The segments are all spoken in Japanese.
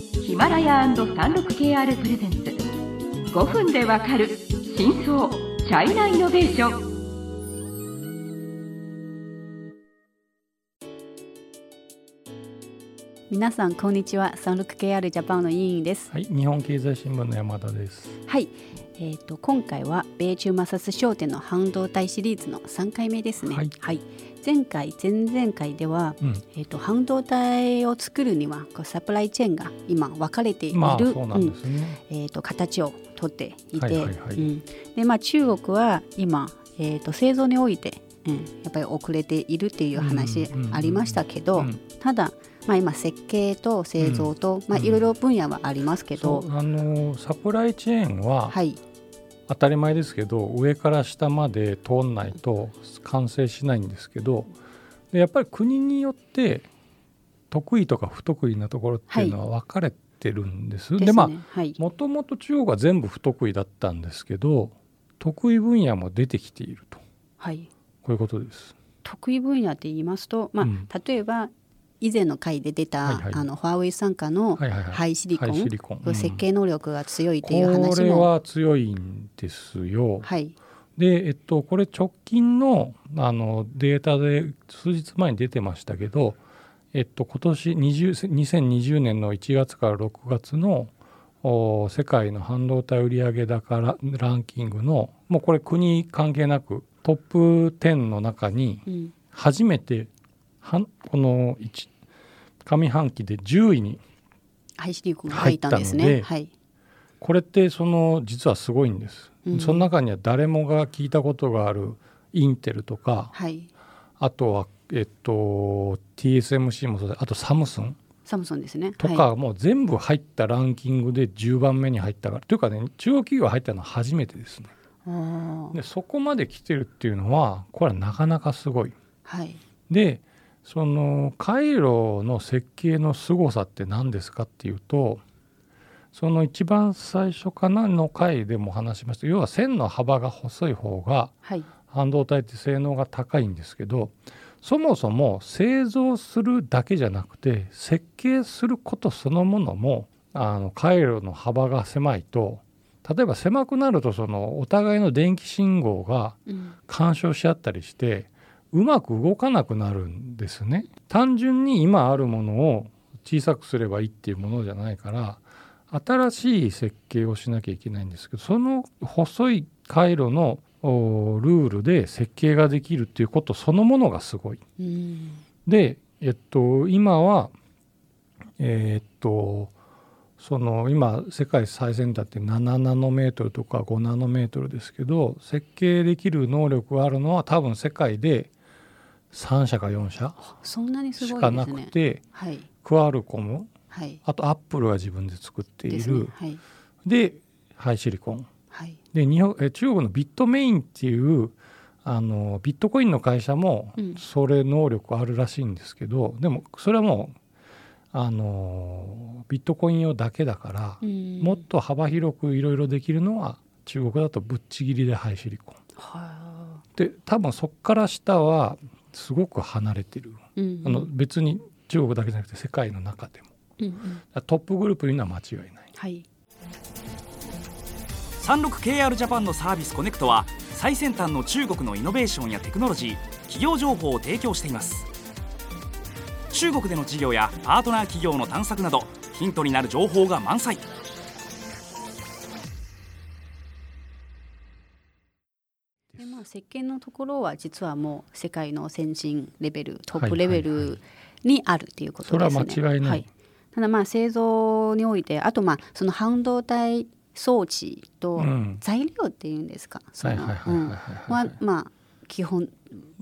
ヒマラヤ &36KR プレゼンツ。5分でわかる真相チャイナイノベーション。皆さんこんにちは。36KR ジャパンの委員です。はい、日本経済新聞の山田です。はい。えー、と今回は米中摩擦商店の半導体シリーズの3回目ですね。はい前回前々回では、うん、えー、と半導体を作るにはこうサプライチェーンが今分かれている、えー、と形をとっていて、中国は今、えー、と製造において、うん、やっぱり遅れているっていう話ありましたけど、うん。ただ、まあ、今設計と製造と、まあ、うん。いろいろ分野はありますけど、あのサプライチェーンははい当たり前ですけど、上から下まで通んないと完成しないんですけどでやっぱり国によって得意とか不得意なところっていうのは分かれてるんです。ですね。でまあはい。もともと中国は全部不得意だったんですけど得意分野も出てきていると。はい、こういうことです。得意分野って言いますと、まあうん。例えば以前の回で出た、はいはい。あのファーウェイ傘下のハイシリコン,、設計能力が強いっていうこれ話もは強いんですよ。はい。で、えっと、これ直近のあのデータで数日前に出てましたけど、えっと、今年20 2020年の1月から6月のお世界の半導体売上高ラランキングのもうこれ国関係なくトップ10の中にうん。初めてはんこの一上半期で10位に入ったのでね。はい。これってその実はすごいんです、うん。その中には誰もが聞いたことがあるインテルとかはい。あとは、えっと、TSMC もそうだ。あとサムスンサムソンですね。とか、もう全部入ったランキングで10番目に入ったから。というかね中国企業が入ったのは初めてですね。でそこまで来てるっていうのはこれはなかなかすごい。はい。でその回路の設計の凄さって何ですかっていうとその一番最初かなの回でも話しました。要は線の幅が細い方がはい。半導体って性能が高いんですけどそもそも製造するだけじゃなくて設計することそのものもあの回路の幅が狭いと例えば狭くなるとそのお互いの電気信号がうん。干渉し合ったりしてうまく動かなくなるんですね。単純に今あるものを小さくすればいいっていうものじゃないから新しい設計をしなきゃいけないんですけどその細い回路のおルールで設計ができるっていうことそのものがすごい。うんで、えっと、今はえーっとその今世界最先端って7ナノメートルとか5ナノメートルですけど設計できる能力があるのは多分世界で3社か4社そんなにすしかなくて、はい。クアルコムはい。あとアップルが自分で作っていですね。るはい。でハイシリコン。はい。で日本え中国のビットメインっていうあのビットコインの会社もうん。それ能力あるらしいんですけど、でもそれはもうあのビットコイン用だけだから、うん。もっと幅広くいろいろできるのは中国だとぶっちぎりでハイシリコン。はで多分そこから下はすごく離れてる、いうん。あの別に中国だけじゃなくて世界の中でも。うんうん。トップグループには間違いない。はい。三六 k r ジャパンのサービスコネクトは最先端の中国のイノベーションやテクノロジー企業情報を提供しています。中国での事業やパートナー企業の探索などヒントになる情報が満載まあ設計のところは実はもう世界の先進レベルトップレベルにあるっていうことですね。それは間違いない。はただまあ製造においてあとまあその半導体装置とうん。材料っていうんですか、そのはまあ基本ダ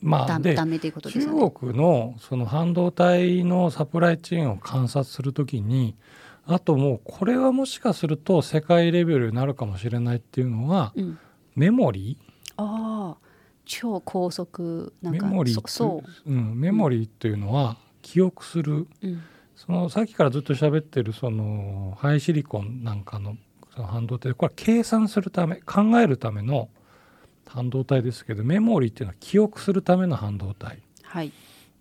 まあでダメということです。中国のその半導体のサプライチェーンを観察するときにあともうこれはもしかすると世界レベルになるかもしれないっていうのはうん、メモリああ超高速なんかモリーそそう、ん、メモリーというのは記憶する。う、うん。そのさっきからずっと喋ってるそのハイシリコンなんかのその半導体これは計算するため考えるための半導体ですけどメモリーっていうのは記憶するための半導体。はい。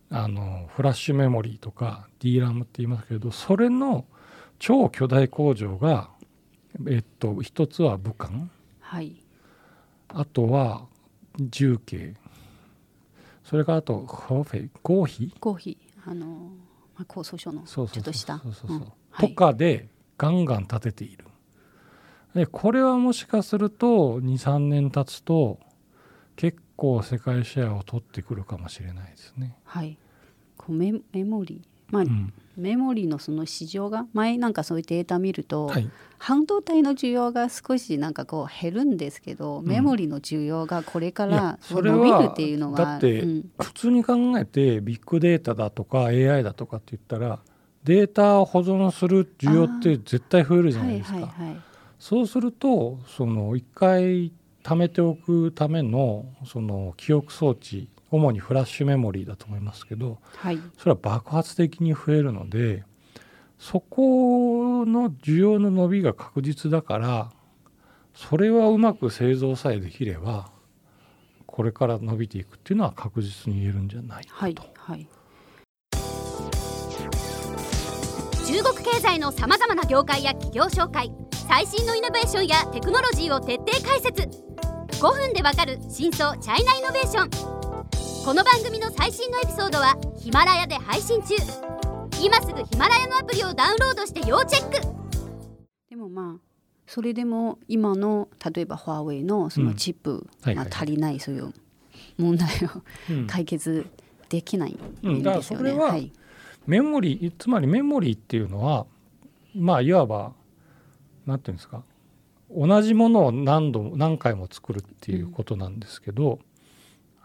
あのフラッシュメモリーとか DRAM って言いますけれどそれの超巨大工場が、えっと、一つは武漢。はい。あとは重慶。それからあと合肥合肥合肥あの、まあ、構想書のちょっとしたとかでガンガン建てている。でこれはもしかすると23年経つと結構世界シェアを取ってくるかもしれないですね。はい。こうメメモリーまあ、うん。メモリーのその市場が前なんかそういうデータ見ると、はい、半導体の需要が少しなんかこう減るんですけど、メモリの需要がこれから伸びるっていうのがだってうん。普通に考えてビッグデータだとか AI だとかって言ったらデータを保存する需要って絶対増えるじゃなはいいですか。はいはい。そうするとその一回貯めておくためのその記憶装置主にフラッシュメモリーだと思いますけどはい。それは爆発的に増えるのでそこの需要の伸びが確実だからそれはうまく製造さえできればこれから伸びていくっていうのは確実に言えるんじゃないはいかと。はい中国経済のさまざまな業界や企業紹介最新のイノベーションやテクノロジーを徹底解説。5分でわかる真相チャイナイノベーションこの番組の最新のエピソードはヒマラヤで配信中。今すぐヒマラヤのアプリをダウンロードして要チェック。でもまあそれでも今の例えばファーウェイのそのチップ、はいはい。まあ、足りないそういう問題をうん。解決できないんうんだからですよね。それははい。メモリーつまりメモリーっていうのはまあいわば何ていうんですか同じものを何度も何回も作るっていうことなんですけど、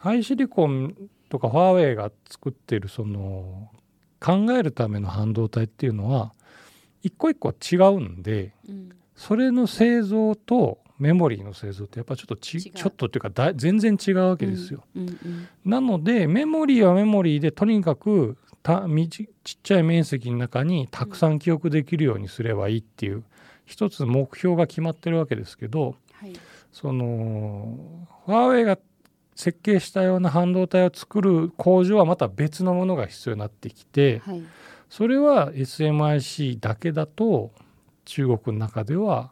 ハイシリコンとかファーウェイが作っているその考えるための半導体っていうのは一個一個違うんでうん。それの製造とメモリーの製造ってやっぱちょっとちちょっとっていうかだ全然違うわけですよ。うんうん。なのでメモリーはメモリーでとにかくたみちちっちゃい面積の中にたくさん記憶できるようにすればいいっていう一つ目標が決まってるわけですけどはい。そのファーウェイが設計したような半導体を作る工場はまた別のものが必要になってきてはい。それは SMIC だけだと中国の中では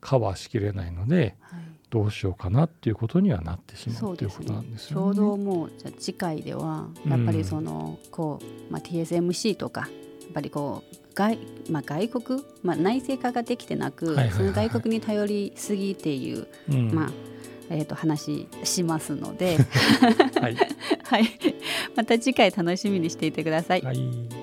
カバーしきれないのではい。どうしようかなっていうことにはなってしまそううですねということなんですちょうよね。どもうじゃあ次回ではやっぱりその、こう、まあ、TSMC とかやっぱりこう外,、まあ、外国、まあ、内製化ができてなく、その外国に頼りすぎっていう、うん。まあえー、と話しますので、はい。はい、また次回楽しみにしていてください。はい